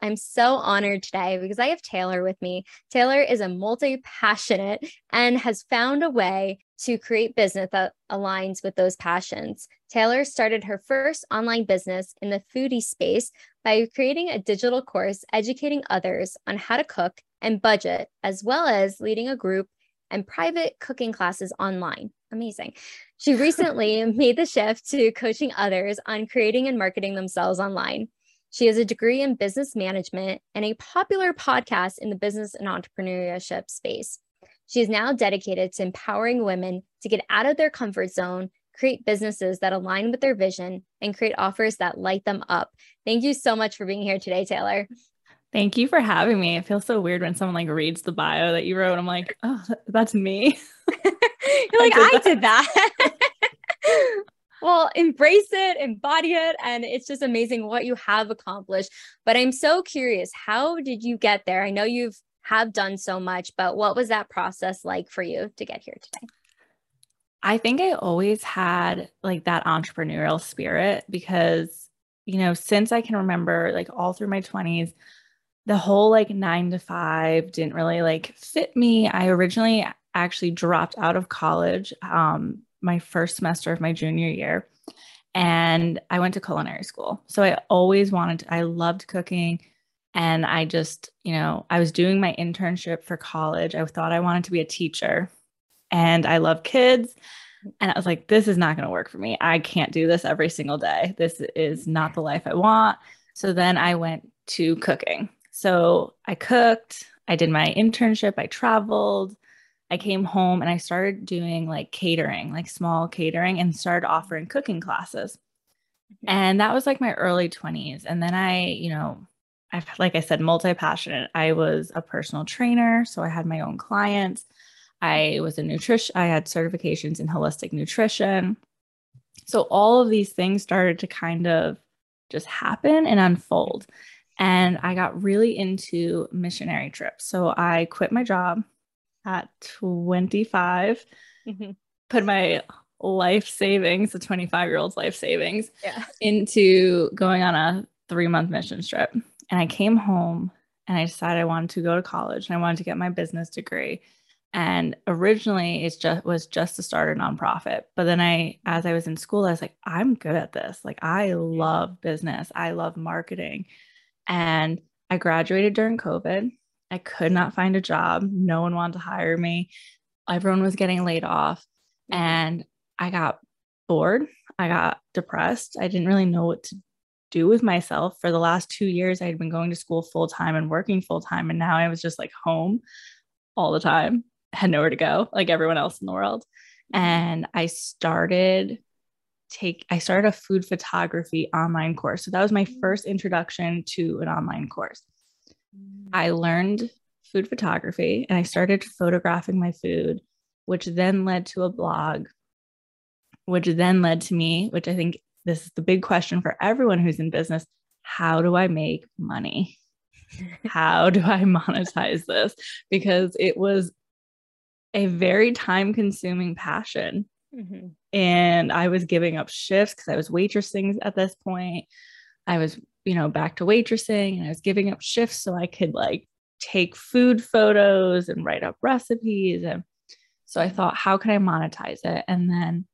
I'm so honored today because I have Taylor with me. Taylor is a multi passionate and has found a way to create business that aligns with those passions. Taylor started her first online business in the foodie space by creating a digital course educating others on how to cook and budget, as well as leading a group and private cooking classes online. Amazing. She recently made the shift to coaching others on creating and marketing themselves online. She has a degree in business management and a popular podcast in the business and entrepreneurship space. She is now dedicated to empowering women to get out of their comfort zone, create businesses that align with their vision, and create offers that light them up. Thank you so much for being here today, Taylor. Thank you for having me. It feels so weird when someone like reads the bio that you wrote. I'm like, oh, that's me. You're like, I did that. I did that well, embrace it, embody it. And it's just amazing what you have accomplished. But I'm so curious, how did you get there? I know you've have done so much, but what was that process like for you to get here today? I think I always had like that entrepreneurial spirit because, you know, since I can remember, like all through my 20s, the whole like nine to five didn't really like fit me. I originally actually dropped out of college um, my first semester of my junior year and I went to culinary school. So I always wanted to, I loved cooking and I just, you know, I was doing my internship for college. I thought I wanted to be a teacher and I love kids. And I was like, this is not going to work for me. I can't do this every single day. This is not the life I want. So then I went to cooking. So I cooked, I did my internship, I traveled, I came home and I started doing like catering, like small catering, and started offering cooking classes. Mm-hmm. And that was like my early 20s. And then I, you know, I, like I said, multi passionate. I was a personal trainer. So I had my own clients. I was a nutrition, I had certifications in holistic nutrition. So all of these things started to kind of just happen and unfold. And I got really into missionary trips. So I quit my job at 25, mm-hmm. put my life savings, the 25 year old's life savings, yeah. into going on a three month mission trip. And I came home and I decided I wanted to go to college and I wanted to get my business degree. And originally it just was just to start a nonprofit. But then I, as I was in school, I was like, I'm good at this. Like I love business. I love marketing. And I graduated during COVID. I could not find a job. No one wanted to hire me. Everyone was getting laid off. And I got bored. I got depressed. I didn't really know what to do with myself. For the last two years, I had been going to school full time and working full time. And now I was just like home all the time, had nowhere to go, like everyone else in the world. Mm-hmm. And I started take I started a food photography online course. So that was my mm. first introduction to an online course. I learned food photography and I started photographing my food, which then led to a blog, which then led to me, which I think this is the big question for everyone who's in business how do I make money? how do I monetize this? Because it was a very time consuming passion. Mm-hmm. And I was giving up shifts because I was waitressing at this point. I was you know, back to waitressing and I was giving up shifts so I could like take food photos and write up recipes. And so I thought, how can I monetize it? And then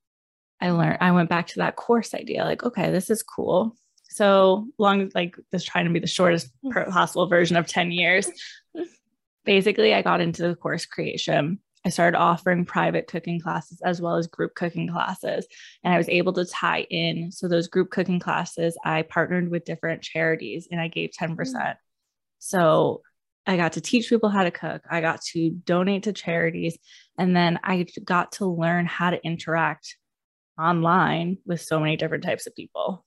I learned, I went back to that course idea like, okay, this is cool. So long, like this trying to be the shortest mm. possible version of 10 years. Basically, I got into the course creation I started offering private cooking classes as well as group cooking classes. And I was able to tie in. So, those group cooking classes, I partnered with different charities and I gave 10%. Mm. So, I got to teach people how to cook. I got to donate to charities. And then I got to learn how to interact online with so many different types of people.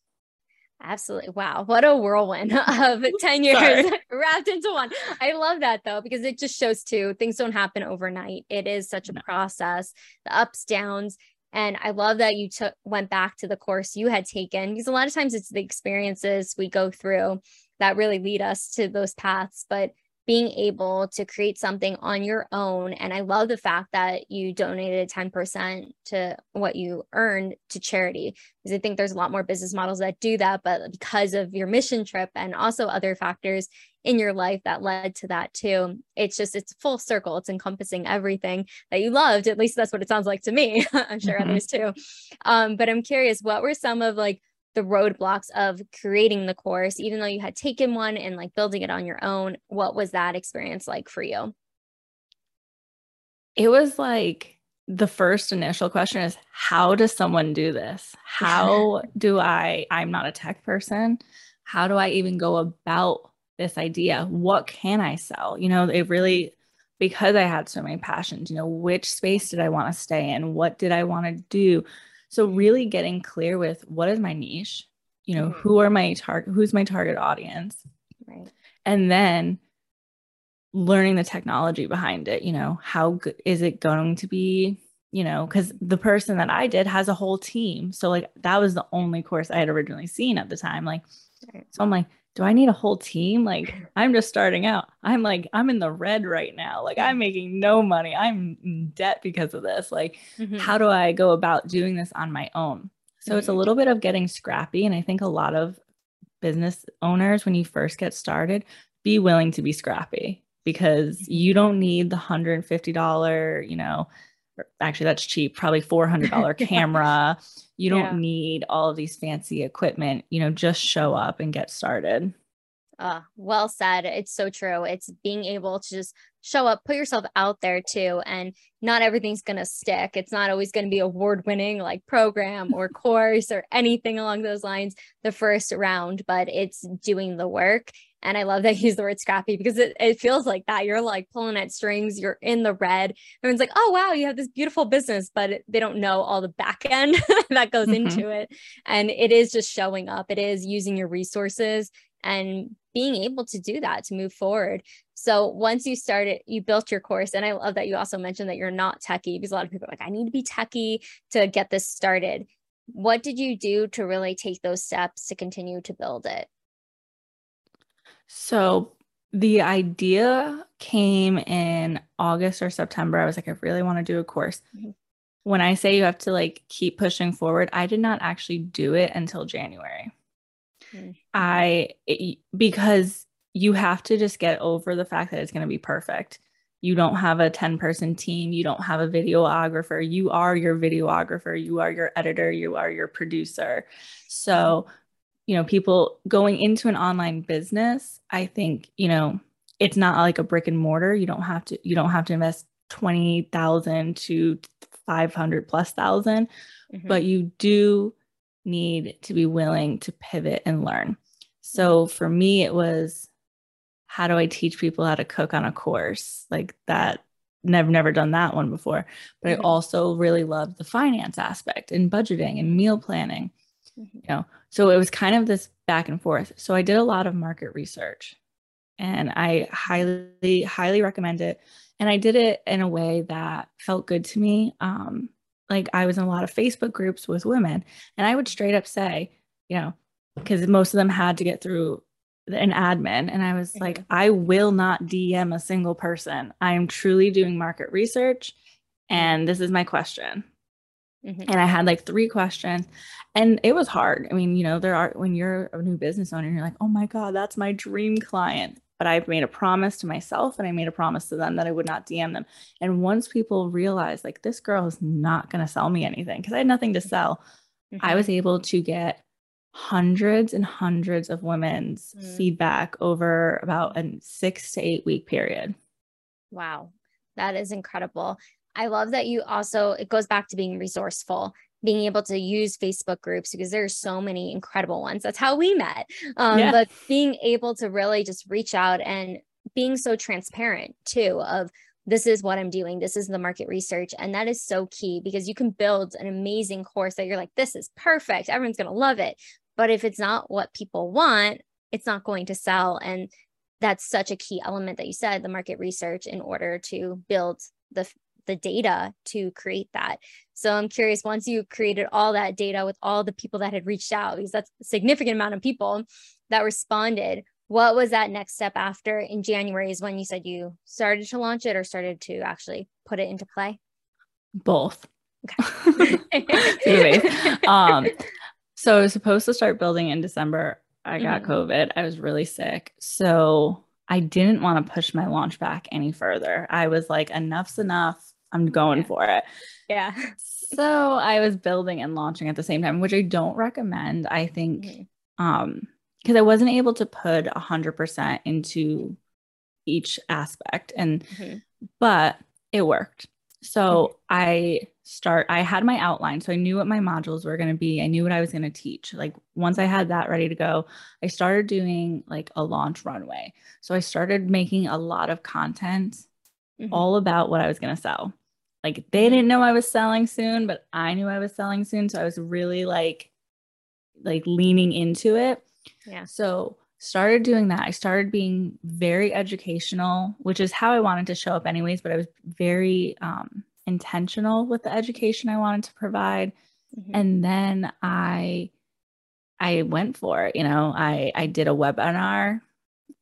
Absolutely. Wow. What a whirlwind of 10 years wrapped into one. I love that though, because it just shows too, things don't happen overnight. It is such a no. process, the ups, downs. And I love that you took went back to the course you had taken because a lot of times it's the experiences we go through that really lead us to those paths. But being able to create something on your own. And I love the fact that you donated 10% to what you earned to charity, because I think there's a lot more business models that do that. But because of your mission trip and also other factors in your life that led to that too, it's just, it's full circle. It's encompassing everything that you loved. At least that's what it sounds like to me. I'm sure mm-hmm. others too. Um, but I'm curious, what were some of like, the roadblocks of creating the course, even though you had taken one and like building it on your own. What was that experience like for you? It was like the first initial question is how does someone do this? How do I? I'm not a tech person. How do I even go about this idea? What can I sell? You know, it really, mm-hmm. because I had so many passions, you know, which space did I want to stay in? What did I want to do? So really getting clear with what is my niche, you know, mm-hmm. who are my target, who's my target audience, right? And then learning the technology behind it. You know, how good is it going to be? You know, because the person that I did has a whole team. So like that was the only course I had originally seen at the time. Like, right. so I'm like, do I need a whole team? Like, I'm just starting out. I'm like, I'm in the red right now. Like, I'm making no money. I'm in debt because of this. Like, mm-hmm. how do I go about doing this on my own? So, mm-hmm. it's a little bit of getting scrappy. And I think a lot of business owners, when you first get started, be willing to be scrappy because mm-hmm. you don't need the $150, you know, actually that's cheap, probably $400 camera. You don't yeah. need all of these fancy equipment, you know, just show up and get started. Uh, well said. It's so true. It's being able to just show up, put yourself out there too. And not everything's going to stick. It's not always going to be award winning like program or course or anything along those lines the first round, but it's doing the work and I love that you use the word scrappy because it, it feels like that. You're like pulling at strings, you're in the red. Everyone's like, oh, wow, you have this beautiful business, but they don't know all the back end that goes mm-hmm. into it. And it is just showing up, it is using your resources and being able to do that to move forward. So once you started, you built your course. And I love that you also mentioned that you're not techie because a lot of people are like, I need to be techie to get this started. What did you do to really take those steps to continue to build it? So the idea came in August or September. I was like, I really want to do a course. Mm-hmm. When I say you have to like keep pushing forward, I did not actually do it until January. Mm-hmm. I, it, because you have to just get over the fact that it's going to be perfect. You don't have a 10 person team. You don't have a videographer. You are your videographer. You are your editor. You are your producer. So you know, people going into an online business, I think, you know, it's not like a brick and mortar. You don't have to, you don't have to invest 20,000 to 500 plus 1000 mm-hmm. but you do need to be willing to pivot and learn. So mm-hmm. for me, it was how do I teach people how to cook on a course like that? Never, never done that one before. But mm-hmm. I also really loved the finance aspect and budgeting and meal planning. Mm-hmm. You know, so it was kind of this back and forth. So I did a lot of market research and I highly, highly recommend it. And I did it in a way that felt good to me. Um, like I was in a lot of Facebook groups with women, and I would straight up say, you know, because most of them had to get through an admin. And I was like, mm-hmm. I will not DM a single person. I am truly doing market research. And this is my question. Mm-hmm. And I had like three questions and it was hard. I mean, you know, there are when you're a new business owner, you're like, oh my God, that's my dream client. But I've made a promise to myself and I made a promise to them that I would not DM them. And once people realized like this girl is not going to sell me anything because I had nothing to sell, mm-hmm. I was able to get hundreds and hundreds of women's mm-hmm. feedback over about a six to eight week period. Wow. That is incredible. I love that you also, it goes back to being resourceful, being able to use Facebook groups because there's so many incredible ones. That's how we met. Um, yeah. But being able to really just reach out and being so transparent too of this is what I'm doing. This is the market research. And that is so key because you can build an amazing course that you're like, this is perfect. Everyone's going to love it. But if it's not what people want, it's not going to sell. And that's such a key element that you said the market research in order to build the the data to create that. So I'm curious once you created all that data with all the people that had reached out because that's a significant amount of people that responded, what was that next step after in January is when you said you started to launch it or started to actually put it into play? Both. Okay. um, so I was supposed to start building in December. I got mm-hmm. COVID. I was really sick. So I didn't want to push my launch back any further. I was like, enough's enough. I'm going yeah. for it. Yeah. so I was building and launching at the same time, which I don't recommend. I think mm-hmm. um because I wasn't able to put a hundred percent into each aspect and mm-hmm. but it worked. So mm-hmm. I start I had my outline so I knew what my modules were going to be. I knew what I was going to teach. Like once I had that ready to go, I started doing like a launch runway. So I started making a lot of content mm-hmm. all about what I was going to sell. Like they didn't know I was selling soon, but I knew I was selling soon. So I was really like, like leaning into it. Yeah. So started doing that. I started being very educational, which is how I wanted to show up anyways, but I was very um, intentional with the education I wanted to provide. Mm-hmm. And then I I went for it, you know, I I did a webinar.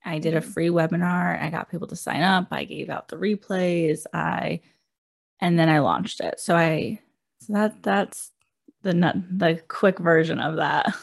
I did a mm-hmm. free webinar. I got people to sign up. I gave out the replays. I and then I launched it. So I so that that's the nut the quick version of that.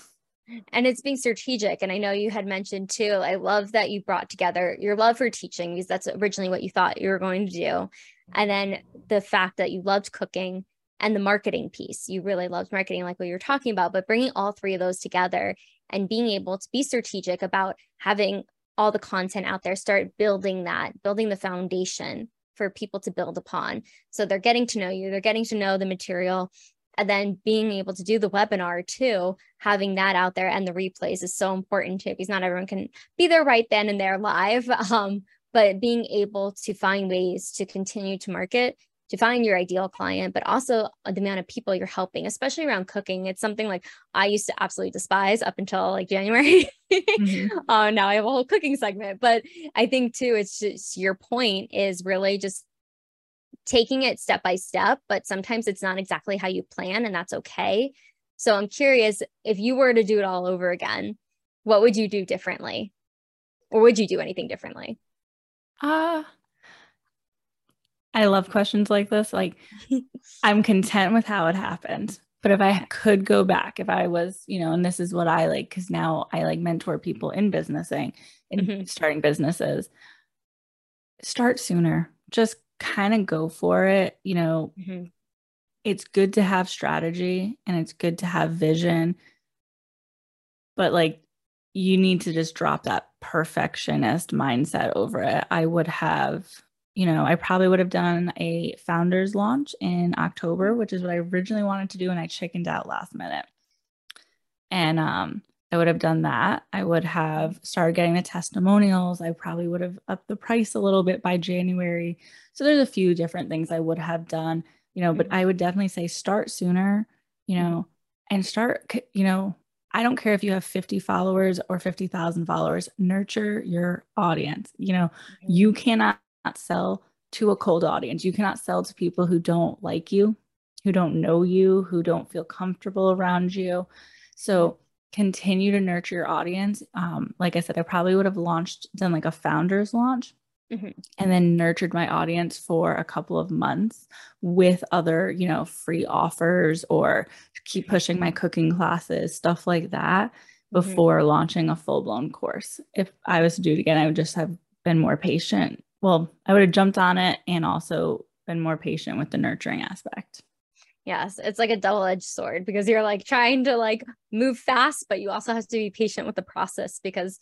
And it's being strategic. And I know you had mentioned too, I love that you brought together your love for teaching because that's originally what you thought you were going to do. And then the fact that you loved cooking and the marketing piece. You really loved marketing, like what you're talking about, but bringing all three of those together and being able to be strategic about having all the content out there, start building that, building the foundation for people to build upon. So they're getting to know you, they're getting to know the material. And then being able to do the webinar too, having that out there and the replays is so important too, because not everyone can be there right then and there live. Um, but being able to find ways to continue to market to find your ideal client, but also the amount of people you're helping, especially around cooking. It's something like I used to absolutely despise up until like January. mm-hmm. uh, now I have a whole cooking segment, but I think too, it's just your point is really just taking it step by step, but sometimes it's not exactly how you plan, and that's okay. So I'm curious if you were to do it all over again, what would you do differently? Or would you do anything differently? Uh I love questions like this. Like, I'm content with how it happened. But if I could go back, if I was, you know, and this is what I like, because now I like mentor people in businessing, in mm-hmm. starting businesses, start sooner. Just kind of go for it. You know, mm-hmm. it's good to have strategy and it's good to have vision. But like, you need to just drop that perfectionist mindset over it. I would have you know, I probably would have done a founders launch in October, which is what I originally wanted to do, and I chickened out last minute. And um, I would have done that. I would have started getting the testimonials. I probably would have upped the price a little bit by January. So there's a few different things I would have done, you know, but I would definitely say start sooner, you know, and start, you know, I don't care if you have 50 followers or 50,000 followers, nurture your audience. You know, you cannot sell to a cold audience. You cannot sell to people who don't like you, who don't know you, who don't feel comfortable around you. So continue to nurture your audience. Um, like I said, I probably would have launched, done like a founders launch. Mm-hmm. And then nurtured my audience for a couple of months with other, you know, free offers or keep pushing my cooking classes, stuff like that, mm-hmm. before mm-hmm. launching a full blown course. If I was to do it again, I would just have been more patient well, I would have jumped on it and also been more patient with the nurturing aspect. Yes, it's like a double-edged sword because you're like trying to like move fast, but you also have to be patient with the process because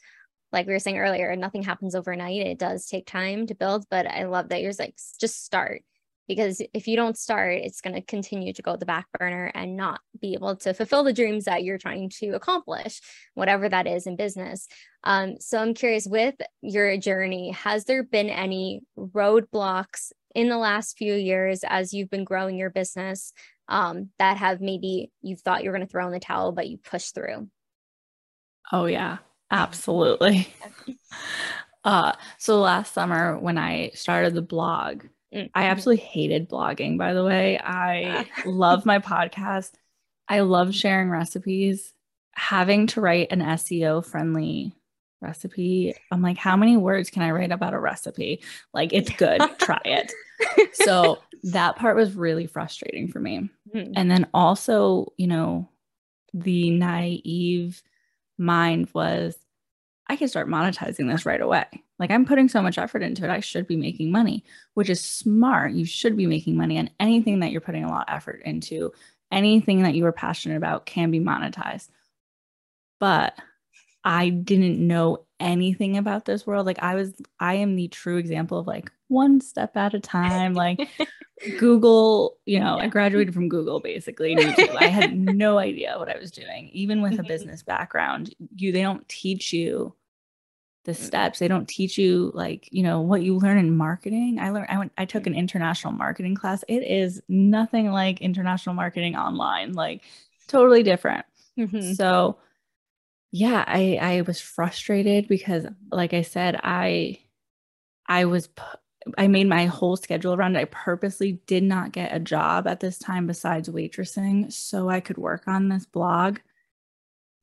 like we were saying earlier, nothing happens overnight. It does take time to build, but I love that you're like just start because if you don't start, it's going to continue to go the back burner and not be able to fulfill the dreams that you're trying to accomplish, whatever that is in business. Um, so I'm curious with your journey, has there been any roadblocks in the last few years as you've been growing your business um, that have maybe you thought you were going to throw in the towel, but you pushed through? Oh yeah, absolutely. uh so last summer when I started the blog, mm-hmm. I absolutely hated blogging by the way. I love my podcast. I love sharing recipes. Having to write an SEO friendly recipe. I'm like, how many words can I write about a recipe? Like, it's good, try it. So that part was really frustrating for me. Mm-hmm. And then also, you know, the naive mind was, I can start monetizing this right away. Like, I'm putting so much effort into it. I should be making money, which is smart. You should be making money on anything that you're putting a lot of effort into. Anything that you are passionate about can be monetized. But I didn't know anything about this world. Like I was, I am the true example of like one step at a time. Like Google, you know. I graduated from Google basically. I had no idea what I was doing. Even with a mm-hmm. business background, you they don't teach you the mm. steps. They don't teach you like, you know, what you learn in marketing. I learned I went I took an international marketing class. It is nothing like international marketing online. Like totally different. Mm-hmm. So yeah, I I was frustrated because like I said, I I was I made my whole schedule around it. I purposely did not get a job at this time besides waitressing so I could work on this blog.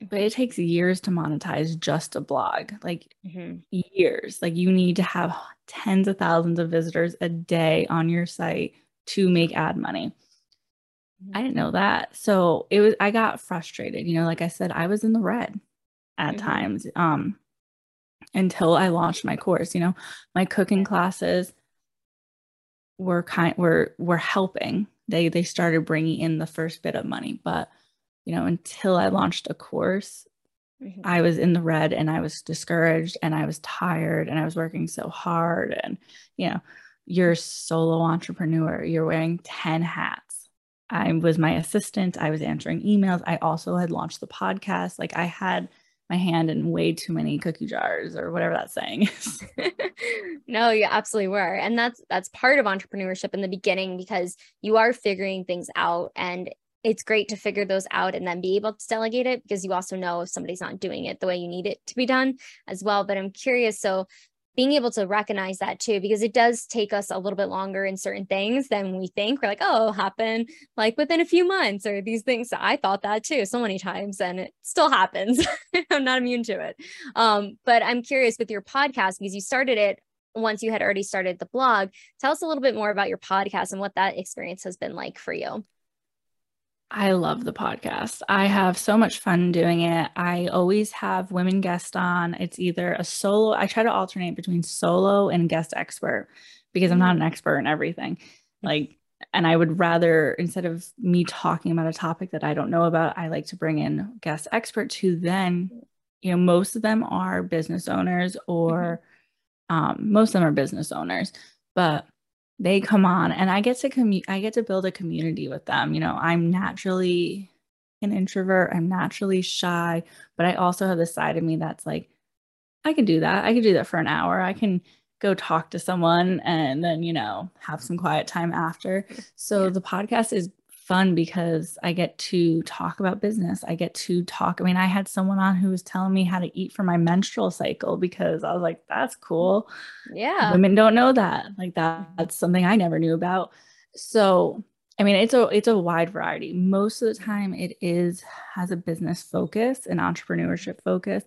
But it takes years to monetize just a blog. Like mm-hmm. years. Like you need to have tens of thousands of visitors a day on your site to make ad money. I didn't know that. So it was I got frustrated. You know, like I said, I was in the red at mm-hmm. times um until I launched my course, you know, my cooking classes were kind were were helping. They they started bringing in the first bit of money, but you know, until I launched a course, mm-hmm. I was in the red and I was discouraged and I was tired and I was working so hard and you know, you're solo entrepreneur, you're wearing 10 hats. I was my assistant, I was answering emails. I also had launched the podcast. Like I had my hand in way too many cookie jars or whatever that saying is. no, you absolutely were. And that's that's part of entrepreneurship in the beginning because you are figuring things out and it's great to figure those out and then be able to delegate it because you also know if somebody's not doing it the way you need it to be done as well. But I'm curious. So being able to recognize that too, because it does take us a little bit longer in certain things than we think. We're like, oh, happen like within a few months or these things. I thought that too so many times and it still happens. I'm not immune to it. Um, but I'm curious with your podcast because you started it once you had already started the blog. Tell us a little bit more about your podcast and what that experience has been like for you. I love the podcast. I have so much fun doing it. I always have women guests on. It's either a solo, I try to alternate between solo and guest expert because I'm not an expert in everything. Like, and I would rather, instead of me talking about a topic that I don't know about, I like to bring in guest experts who then, you know, most of them are business owners or mm-hmm. um, most of them are business owners, but they come on and I get to commu- I get to build a community with them. You know, I'm naturally an introvert, I'm naturally shy, but I also have this side of me that's like I can do that. I can do that for an hour. I can go talk to someone and then, you know, have some quiet time after. So yeah. the podcast is fun because I get to talk about business. I get to talk. I mean, I had someone on who was telling me how to eat for my menstrual cycle because I was like, that's cool. Yeah. Women don't know that. Like that, that's something I never knew about. So I mean, it's a it's a wide variety. Most of the time, it is has a business focus, an entrepreneurship focus,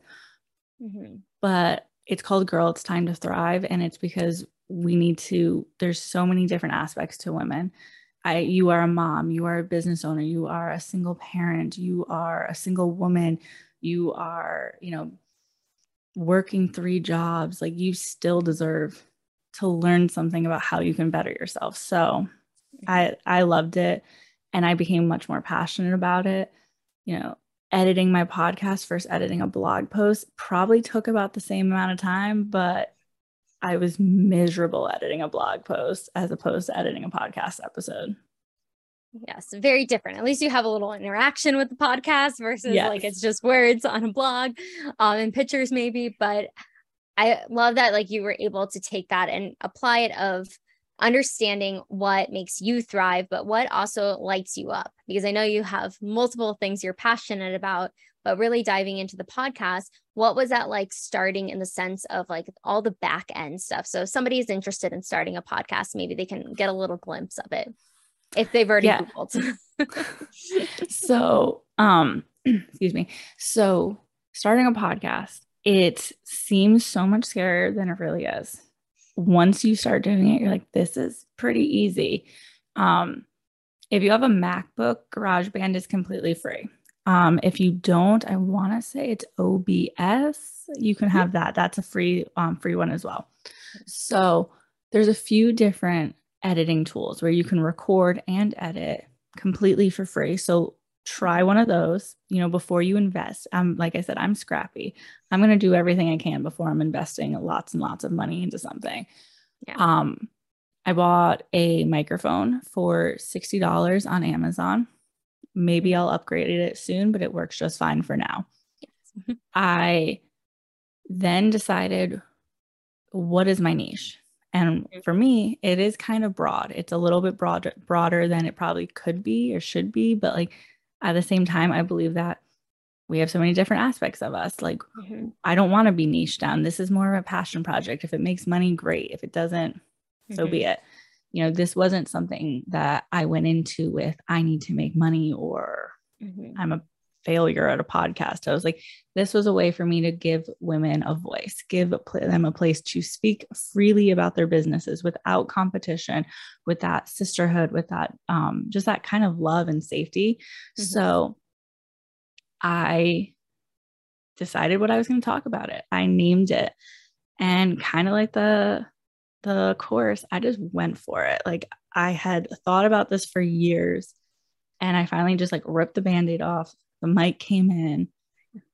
mm-hmm. but it's called "Girl, It's Time to Thrive," and it's because we need to. There's so many different aspects to women, I, you are a mom, you are a business owner, you are a single parent, you are a single woman, you are, you know, working three jobs, like you still deserve to learn something about how you can better yourself. So I mm-hmm. I loved it and I became much more passionate about it. You know, editing my podcast first editing a blog post probably took about the same amount of time, but I was miserable editing a blog post as opposed to editing a podcast episode. Yes, very different. At least you have a little interaction with the podcast versus yes. like it's just words on a blog um, and pictures, maybe. But I love that like you were able to take that and apply it of understanding what makes you thrive, but what also lights you up. Because I know you have multiple things you're passionate about, but really diving into the podcast, what was that like starting in the sense of like all the back end stuff? So if somebody is interested in starting a podcast, maybe they can get a little glimpse of it if they've already yeah. Googled. so, um, excuse me. So starting a podcast, it seems so much scarier than it really is. Once you start doing it, you're like, this is pretty easy. Um, if you have a MacBook, GarageBand is completely free. Um, if you don't, I want to say it's OBS. You can have that. That's a free um, free one as well. So there's a few different editing tools where you can record and edit completely for free. So try one of those, you know, before you invest. I'm like I said, I'm scrappy. I'm going to do everything I can before I'm investing lots and lots of money into something. Yeah. Um, I bought a microphone for $60 on Amazon. Maybe I'll upgrade it soon, but it works just fine for now. Yes. I then decided what is my niche? And mm-hmm. for me, it is kind of broad. It's a little bit broader broader than it probably could be or should be, but like at the same time, I believe that we have so many different aspects of us. Like mm-hmm. I don't want to be niche down. This is more of a passion project. If it makes money, great. If it doesn't, mm-hmm. so be mm-hmm. it you know, this wasn't something that I went into with, I need to make money or mm-hmm. I'm a failure at a podcast. I was like, this was a way for me to give women a voice, give them a place to speak freely about their businesses without competition, with that sisterhood, with that, um, just that kind of love and safety. Mm-hmm. So I decided what I was going to talk about it. I named it and kind of like the the course, I just went for it. Like I had thought about this for years and I finally just like ripped the band-aid off. The mic came in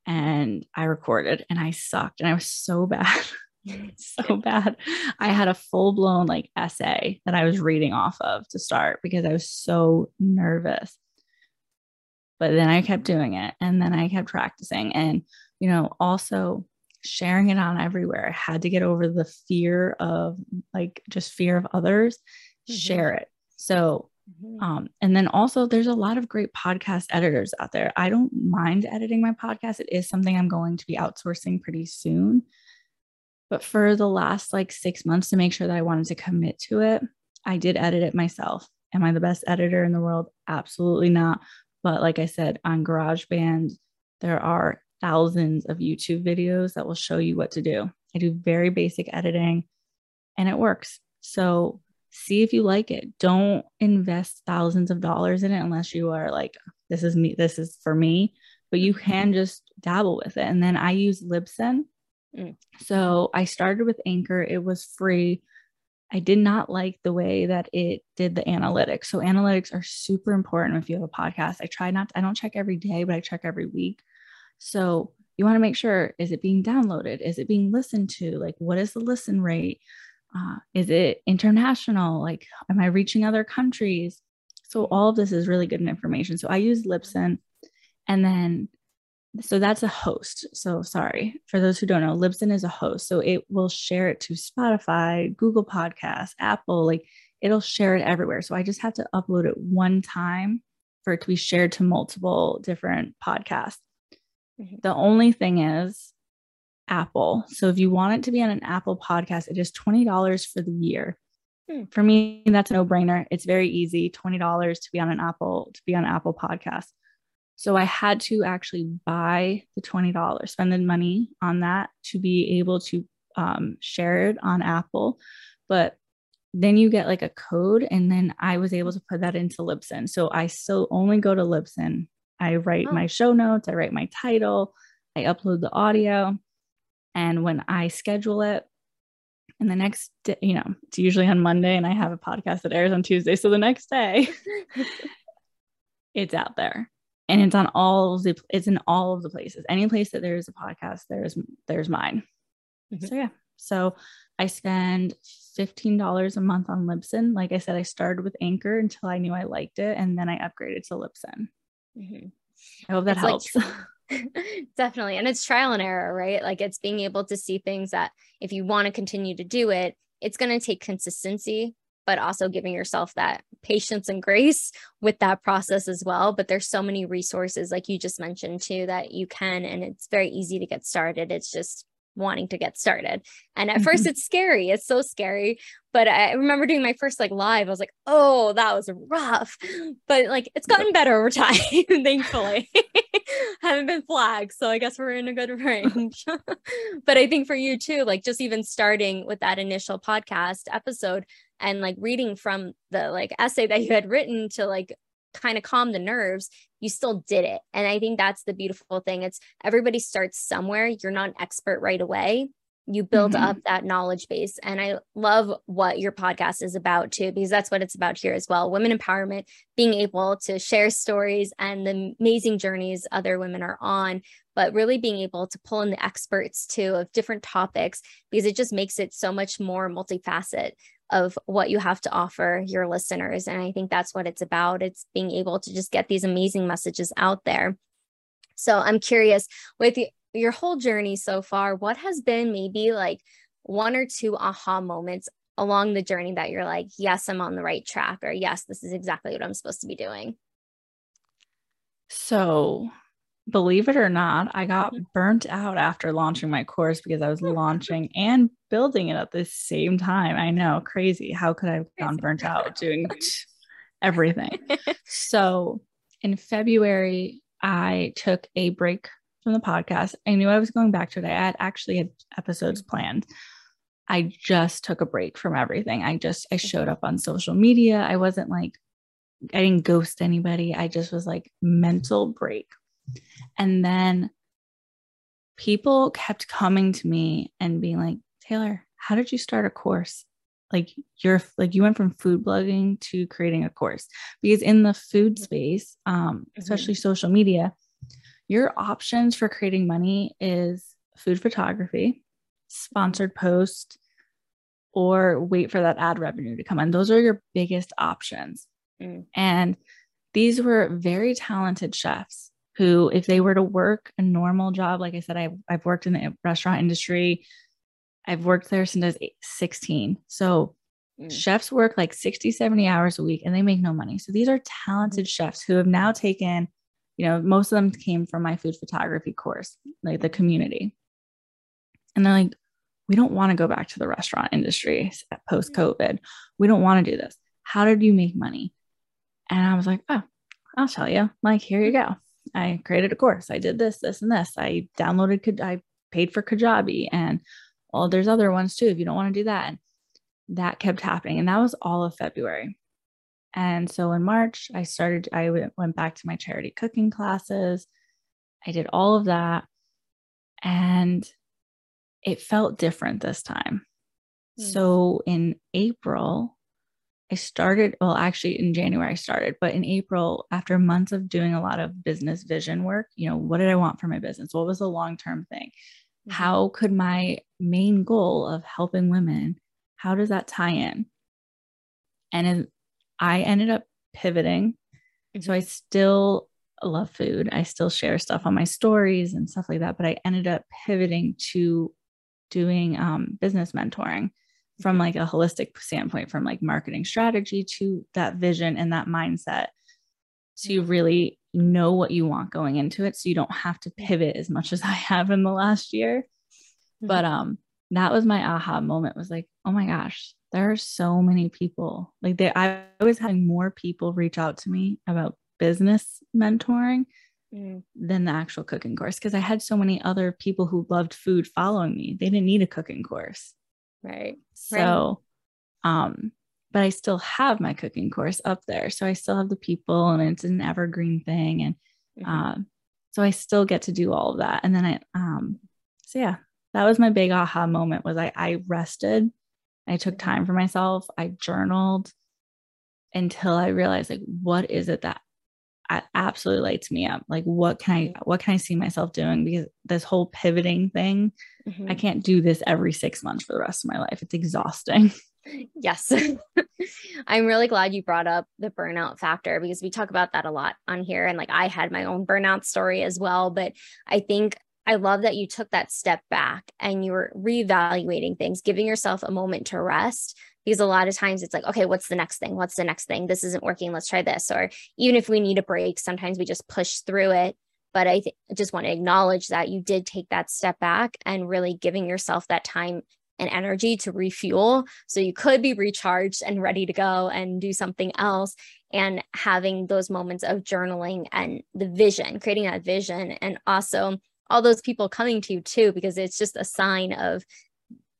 and I recorded and I sucked and I was so bad. so bad. I had a full blown like essay that I was reading off of to start because I was so nervous. But then I kept doing it and then I kept practicing. And, you know, also sharing it on everywhere. I had to get over the fear of like just fear of others, mm-hmm. share it. So, mm-hmm. um, and then also there's a lot of great podcast editors out there. I don't mind editing my podcast. It is something I'm going to be outsourcing pretty soon. But for the last like six months to make sure that I wanted to commit to it, I did edit it myself. Am I the best editor in the world? Absolutely not. But like I said, on GarageBand, there are thousands of YouTube videos that will show you what to do. I do very basic editing and it works. So see if you like it. Don't invest thousands of dollars in it unless you are like, this is me, this is for me. But you can just dabble with it. And then I use Libsyn. Mm. So I started with Anchor, it was free. I did not like the way that it did the analytics. So analytics are super important if you have a podcast. I try not, to, I don't check every day, but I check every week. So you want to make sure is it being downloaded? Is it being listened to? Like, what is the listen rate? Uh, is it international? Like, am I reaching other countries? So all of this is really good information. So I use Libsyn, and then so that's a host. So sorry for those who don't know, Libsyn is a host. So it will share it to Spotify, Google Podcasts, Apple. Like it'll share it everywhere. So I just have to upload it one time for it to be shared to multiple different podcasts. Mm-hmm. The only thing is Apple. So if you want it to be on an Apple podcast, it is $20 for the year. Hmm. For me, that's a no-brainer. It's very easy, $20 to be on an Apple to be on Apple podcast. So I had to actually buy the $20, spend the money on that to be able to um, share it on Apple. But then you get like a code, and then I was able to put that into Libsyn. So I still only go to Libsyn I write oh. my show notes, I write my title, I upload the audio. And when I schedule it, and the next day, you know, it's usually on Monday and I have a podcast that airs on Tuesday. So the next day, it's out there and it's on all of the it's in all of the places. Any place that there is a podcast, there's there's mine. Mm-hmm. So yeah. So I spend $15 a month on Libsyn. Like I said, I started with Anchor until I knew I liked it and then I upgraded to Libsyn. Mm-hmm. I hope that it's helps. Like, definitely. And it's trial and error, right? Like it's being able to see things that if you want to continue to do it, it's going to take consistency but also giving yourself that patience and grace with that process as well. But there's so many resources, like you just mentioned too, that you can, and it's very easy to get started. It's just wanting to get started. And at mm-hmm. first it's scary. It's so scary. But I remember doing my first like live. I was like, oh, that was rough. But like it's gotten better over time, thankfully. Haven't been flagged. So I guess we're in a good range. but I think for you too, like just even starting with that initial podcast episode and like reading from the like essay that you had written to like kind of calm the nerves, you still did it. And I think that's the beautiful thing. It's everybody starts somewhere. You're not an expert right away. You build mm-hmm. up that knowledge base. And I love what your podcast is about too, because that's what it's about here as well. Women empowerment, being able to share stories and the amazing journeys other women are on, but really being able to pull in the experts too of different topics because it just makes it so much more multifaceted of what you have to offer your listeners. And I think that's what it's about. It's being able to just get these amazing messages out there. So I'm curious with your whole journey so far, what has been maybe like one or two aha moments along the journey that you're like, yes, I'm on the right track, or yes, this is exactly what I'm supposed to be doing? So believe it or not, I got mm-hmm. burnt out after launching my course because I was launching and building it at the same time. I know, crazy. How could I have gone burnt out doing everything? so in February, I took a break from the podcast. I knew I was going back to it. I had actually had episodes mm-hmm. planned. I just took a break from everything. I just I showed mm-hmm. up on social media. I wasn't like I didn't ghost anybody. I just was like mental break and then people kept coming to me and being like, Taylor, how did you start a course? Like you're like you went from food blogging to creating a course because in the food mm-hmm. space, um, especially mm-hmm. social media, your options for creating money is food photography, sponsored post, or wait for that ad revenue to come in. Those are your biggest options. Mm. And these were very talented chefs who, if they were to work a normal job, like I said, I've, I've worked in the restaurant industry. I've worked there since I was 16. So mm. chefs work like 60, 70 hours a week and they make no money. So these are talented mm. chefs who have now taken, you know, most of them came from my food photography course, like the community. And they're like, we don't want to go back to the restaurant industry post COVID. We don't want to do this. How did you make money? And I was like, oh, I'll tell you. Like, here you go. I created a course. I did this, this, and this. I downloaded, I paid for Kajabi and well, there's other ones too if you don't want to do that. And that kept happening. And that was all of February. And so in March, I started, I went back to my charity cooking classes. I did all of that. And it felt different this time. Mm. So in April, I started, well, actually in January I started, but in April, after months of doing a lot of business vision work, you know, what did I want for my business? What was the long term thing? Mm-hmm. How could my main goal of helping women, how does that tie in? And I ended up pivoting. Mm-hmm. So I still love food. I still share stuff on my stories and stuff like that, but I ended up pivoting to doing um, business mentoring from like a holistic standpoint from like marketing strategy to that vision and that mindset so you really know what you want going into it so you don't have to pivot as much as i have in the last year. Mm-hmm. but um that was my aha moment was like oh my gosh there are so many people. Like they i was having more people reach out to me about business mentoring mm. than the actual cooking course because i had so many other people who loved food following me. They didn't need a cooking course Right. So, right. um, but I still have my cooking course up there. So I still have the people and it's an evergreen thing. And mm-hmm. um, so I still get to do all of that. And then I, um, so yeah, that was my big aha moment was I, I rested. I took mm-hmm. time for myself. I journaled until I realized like, what is it that absolutely lights me up. Like what can i what can i see myself doing? Because this whole pivoting thing mm-hmm. i can't do this every six months for the rest of my life. It's exhausting. Yes. I'm really glad you brought up the burnout factor because we talk about that a lot on here. And like i had my own burnout story as well. But i think I love that you took that step back and you were reevaluating things, giving yourself a moment to rest because a lot of times it's like, okay, what's the next thing? What's the next thing? This isn't working. Let's try this. Or even if we need a break, sometimes we just push through it. But I th- just want to acknowledge that you did take that step back and really giving yourself that time and energy to refuel. So you could be recharged and ready to go and do something else. And having those moments of journaling and the vision, creating that vision, and also all those people coming to you too, because it's just a sign of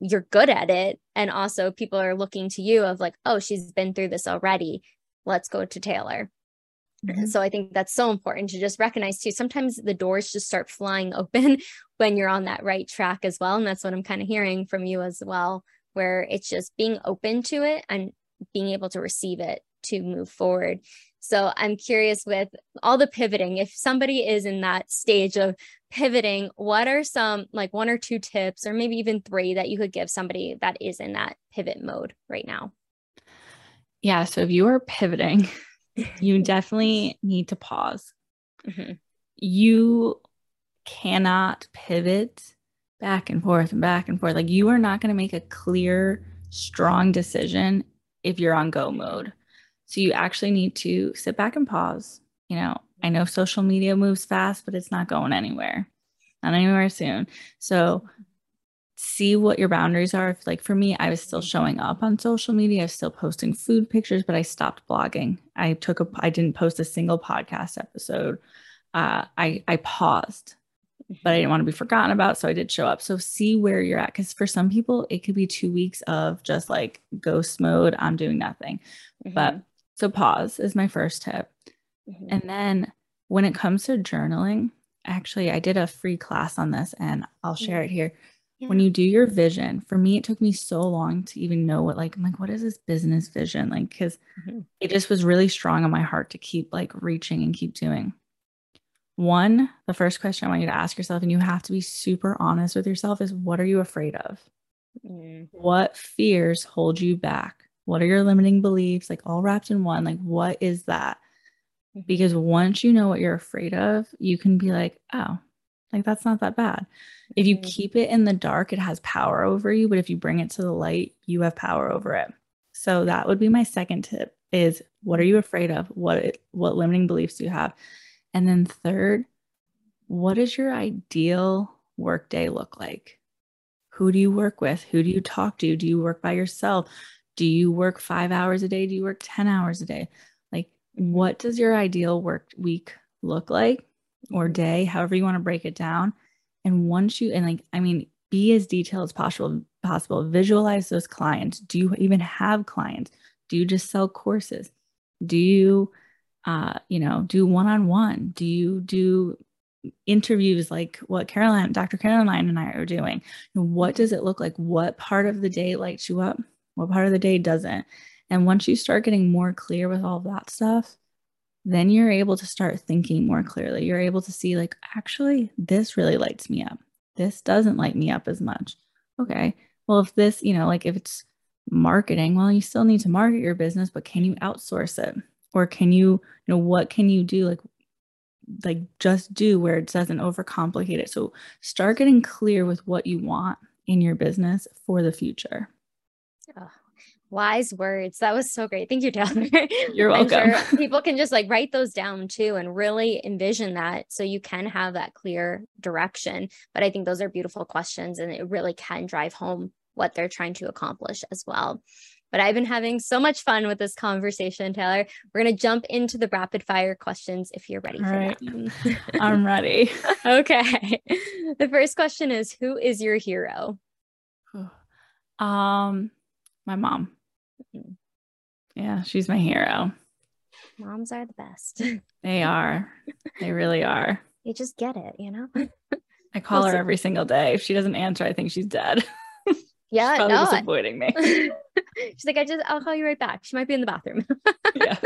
you're good at it. And also people are looking to you of like, oh, she's been through this already. Let's go to Taylor. Mm-hmm. So I think that's so important to just recognize too. Sometimes the doors just start flying open when you're on that right track as well. And that's what I'm kind of hearing from you as well, where it's just being open to it and being able to receive it to move forward. So I'm curious with all the pivoting, if somebody is in that stage of pivoting, what are some like one or two tips, or maybe even three that you could give somebody that is in that pivot mode right now? Yeah. So if you are pivoting, you definitely need to pause. Mm-hmm. You cannot pivot back and forth and back and forth. Like you are not going to make a clear, strong decision if you're on go mode. So you actually need to sit back and pause. You know, I know social media moves fast, but it's not going anywhere, not anywhere soon. So see what your boundaries are. If, like for me, I was still showing up on social media, I was still posting food pictures, but I stopped blogging. I took a, I didn't post a single podcast episode. Uh, I I paused, but I didn't want to be forgotten about, so I did show up. So see where you're at, because for some people, it could be two weeks of just like ghost mode. I'm doing nothing, mm-hmm. but so pause is my first tip, mm-hmm. and then when it comes to journaling, actually, I did a free class on this, and I'll share mm-hmm. it here yeah. when you do your vision for me it took me so long to even know what like i'm like what is this business vision like because mm-hmm. it just was really strong on my heart to keep like reaching and keep doing one the first question i want you to ask yourself and you have to be super honest with yourself is what are you afraid of mm-hmm. what fears hold you back what are your limiting beliefs like all wrapped in one like what is that mm-hmm. because once you know what you're afraid of you can be like oh like that's not that bad. If you mm-hmm. keep it in the dark, it has power over you, but if you bring it to the light, you have power over it. So that would be my second tip is what are you afraid of? What what limiting beliefs do you have? And then third, what does your ideal workday look like? Who do you work with? Who do you talk to? Do you work by yourself? Do you work 5 hours a day? Do you work 10 hours a day? Like what does your ideal work week look like? or day, however you want to break it down. And once you, and like, I mean, be as detailed as possible, possible. Visualize those clients. Do you even have clients? Do you just sell courses? Do you, uh, you know, do one-on-one? Do you do interviews like what Caroline, Dr. Caroline and I are doing? What does it look like? What part of the day lights you up? What part of the day doesn't? And once you start getting more clear with all that stuff, then you're able to start thinking more clearly. You're able to see, like, actually, this really lights me up. This doesn't light me up as much. Okay. Well, if this, you know, like if it's marketing, well, you still need to market your business, but can you outsource it? Or can you, you know, what can you do? Like, like just do where it doesn't overcomplicate it. So start getting clear with what you want in your business for the future. Oh, wise words. That was so great. Thank you, Taylor. You're welcome. Sure people can just like write those down too and really envision that so you can have that clear direction. But I think those are beautiful questions and it really can drive home what they're trying to accomplish as well. But I've been having so much fun with this conversation, Taylor. We're going to jump into the rapid fire questions if you're ready All for right. that. I'm ready. okay. The first question is Who is your hero? Um, my mom. Yeah, she's my hero. Moms are the best. They are. they really are. You just get it, you know? I call her every single day. If she doesn't answer, I think she's dead. Yeah, she's no, disappointing me. she's like, I just, I'll call you right back. She might be in the bathroom. yes.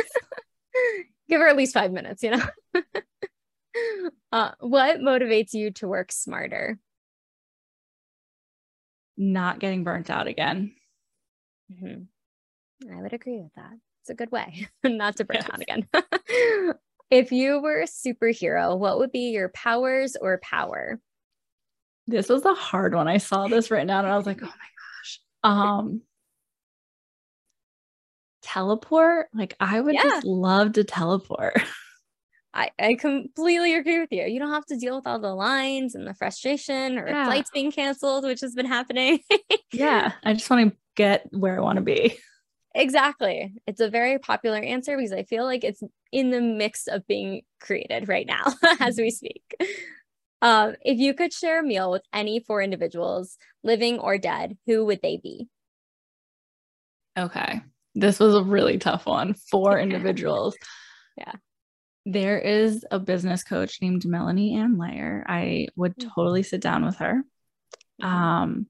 Give her at least five minutes, you know? Uh, what motivates you to work smarter? Not getting burnt out again. Mm-hmm. I would agree with that. It's a good way not to break yes. out again. if you were a superhero, what would be your powers or power? This was a hard one. I saw this written down and I was like, oh my gosh. Um, teleport. Like I would Yeah. just love to teleport. I, I completely agree with you. You don't have to deal with all the lines and the frustration or Yeah. flights being canceled, which has been happening. yeah. I just want to get where I want to be. exactly. It's a very popular answer because I feel like it's in the mix of being created right now as we speak. Um, if you could share a meal with any four individuals, living or dead, who would they be? Okay. This was a really tough one Four individuals. Yeah. There is a business coach named Melanie Ann Layer. I would Mm. totally sit down with her. Um,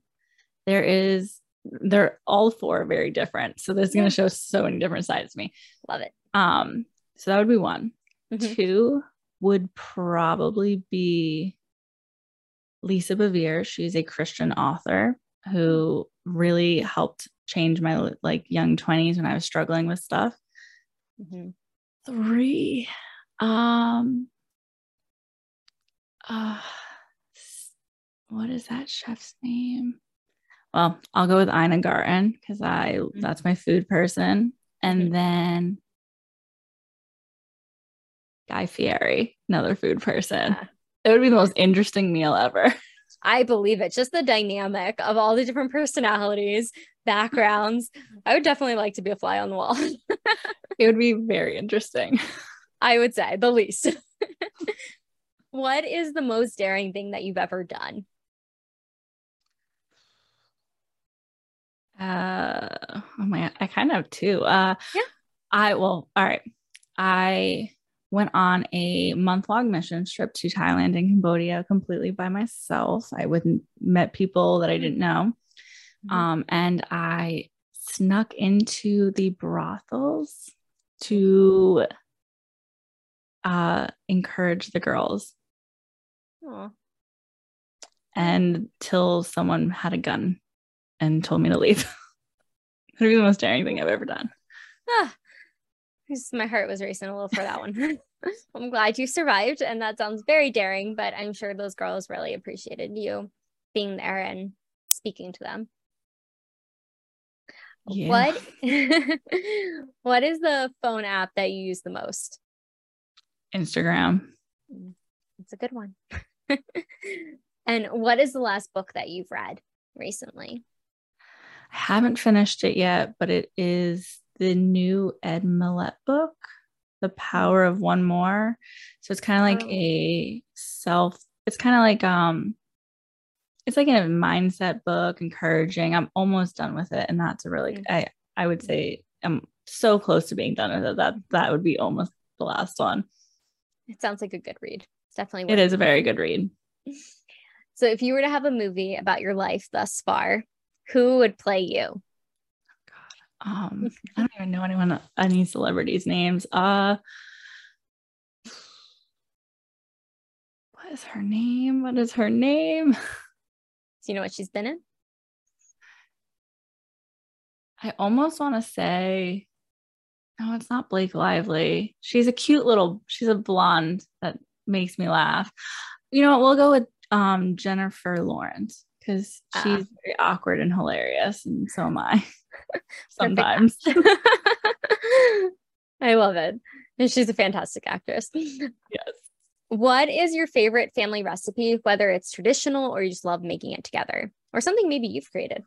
there is, they're all four very different. So this is going to show so many different sides of me. Love it. Um, so that would be one. Mhm. Two would probably be Lisa Bevere. She's a Christian author who really helped change my like young 20s when I was struggling with stuff. Mhm. Three. Um uh what is that chef's name? Well, I'll go with Ina Garten because I mm-hmm. that's my food person. And then Guy Fieri, another food person. Yeah. It would be the most interesting meal ever. I believe it. Just the dynamic of all the different personalities, backgrounds. I would definitely like to be a fly on the wall. It would be very interesting. I would say the least. what is the most daring thing that you've ever done? Uh oh my I kind of have two. Uh Yeah. I well, all right. I went on a month long mission trip to Thailand and Cambodia completely by myself. I wouldn't met people that I didn't know. Mhm. Um, and I snuck into the brothels to uh encourage the girls and till someone had a gun and told me to leave. That'd be the most daring thing I've ever done. Ah, just- my heart was racing a little for that one. I'm glad you survived, and that sounds very daring, but I'm sure those girls really appreciated you being there and speaking to them. Yeah. What what is the phone app that you use the most? Instagram. It's a good one. and what is the last book that you've read recently? Haven't finished it yet, but it is the new Ed Mylett book, The Power of One More. So it's kind of like Oh. a self, it's kind of like um it's like a mindset book, encouraging. I'm almost done with it. And that's a really Mm. I I would say I'm so close to being done with it. That that would be almost the last one. It sounds like a good read. It's definitely it is a very good read. So if you were to have a movie about your life thus far, who would play you? Um, I don't even know anyone any celebrities' names. Uh what is her name? What is her name? Do you know what she's been in? I almost want to say no, it's not Blake Lively. She's a cute little, she's a blonde that makes me laugh. You know what? We'll go with um Jennifer Lawrence because Ah. she's very awkward and hilarious, and so am I. Sometimes. I love it. And she's a fantastic actress. yes. What is your favorite family recipe, whether it's traditional or you just love making it together, or something maybe you've created?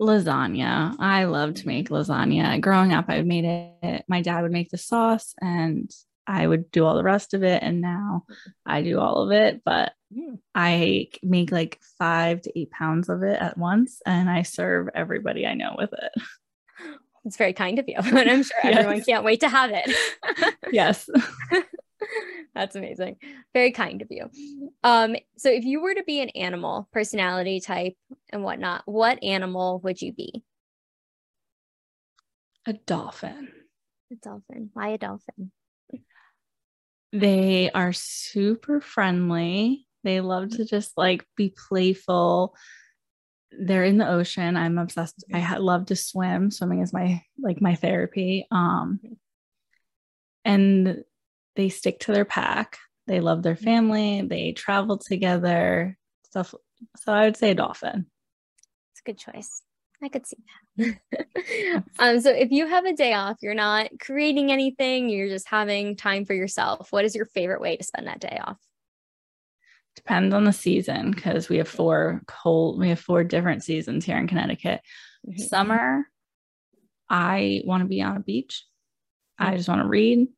lasagna. I love to make lasagna. Growing up, I made it. My dad would make the sauce and I would do all the rest of it. And now I do all of it, but. I make like five to eight pounds of it at once and I serve everybody I know with it. It's very kind of you, and I'm sure everyone Yes. can't wait to have it. Yes. That's amazing. Very kind of you. Um, so if you were to be an animal, personality type and whatnot, what animal would you be? A dolphin. A dolphin. Why a dolphin? They are super friendly. They love to just like be playful. They're in the ocean. I'm obsessed. I ha- love to swim. Swimming is my like my therapy. Um and they stick to their pack. They love their family. They travel together. Stuff. So I would say dolphin. It's a good choice. I could see that. um, so if you have a day off, you're not creating anything, you're just having time for yourself. What is your favorite way to spend that day off? Depends on the season because we have four cold, we have four different seasons here in Connecticut. Mm-hmm. Summer, I want to be on a beach. Mm-hmm. I just want to read.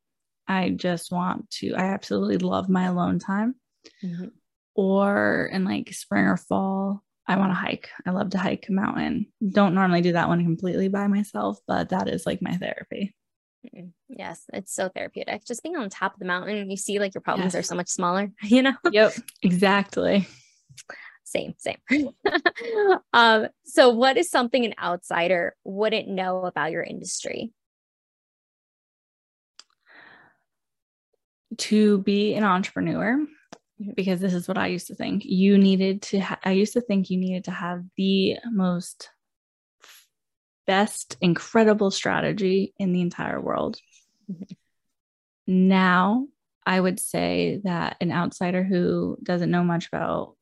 I just want to, I absolutely love my alone time. Mm-hmm. Or in like spring or fall, I want to hike. I love to hike a mountain. Don't normally do that one completely by myself, but that is like my therapy. Yes, it's so therapeutic. Just being on top of the mountain, you see like your problems yes. are so much smaller, you know? Yep, exactly. Same, same. um, so what is something an outsider wouldn't know about your industry? To be an entrepreneur. Because this is what I used to think, you needed to, ha- I used to think you needed to have the most best, incredible strategy in the entire world. Mm-hmm. Now, I would say that an outsider who doesn't know much about,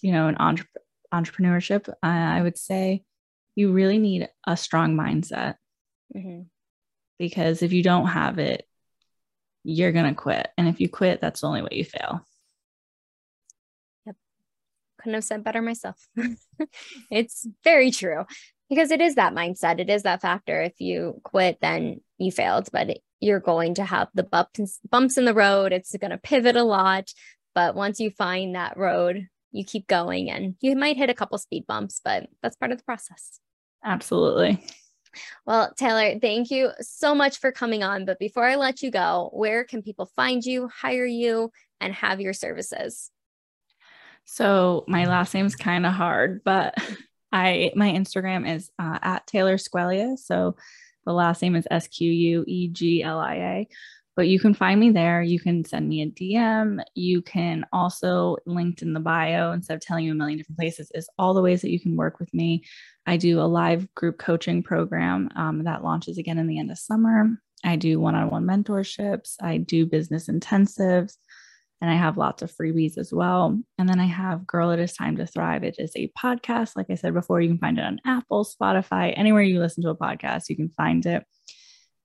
you know, an entre- entrepreneurship, uh, I would say you really need a strong mindset. Mm-hmm. Because if you don't have it, you're going to quit. And if you quit, that's the only way you fail. Couldn't have said better myself. it's very true because it is that mindset it is that factor. If you quit then you failed but you're going to have the bumps bumps in the road. It's going to pivot a lot but once you find that road you keep going and you might hit a couple speed bumps but that's part of the process. Absolutely. Well taylor thank you so much for coming on but before i let you go where can people find you hire you and have your services so my last name's kind of hard but I my Instagram is uh, at Taylor Squeglia. So the last name is S Q U E G L I A. But you can find me there. You can send me a DM. You can also linked in the bio instead of telling you a million different places is all the ways that you can work with me. I do a live group coaching program um, that launches again in the end of summer. I do one-on-one mentorships. I do business intensives and I have lots of freebies as well. And then I have Girl It Is Time to Thrive. It is a podcast. Like I said before, you can find it on Apple, Spotify, anywhere you listen to a podcast, you can find it.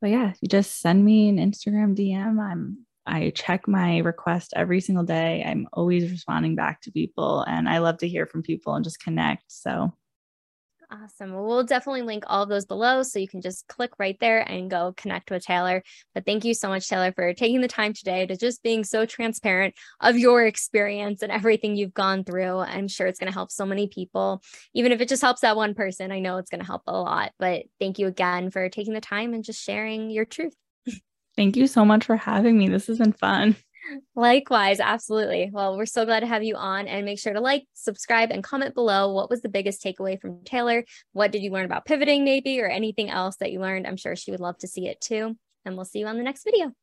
But yeah, you just send me an Instagram DM. I'm I check my request every single day. I'm always responding back to people and I love to hear from people and just connect. So Awesome. Well, we'll definitely link all of those below so you can just click right there and go connect with Taylor. But thank you so much, Taylor, for taking the time today to just being so transparent of your experience and everything you've gone through. I'm sure it's going to help so many people. Even if it just helps that one person, I know it's going to help a lot. But thank you again for taking the time and just sharing your truth. Thank you so much for having me. This has been fun. Likewise, absolutely. Well, we're so glad to have you on and make sure to like, subscribe, and comment below. What was the biggest takeaway from Taylor? What did you learn about pivoting, maybe, or anything else that you learned? I'm sure she would love to see it too. And we'll see you on the next video.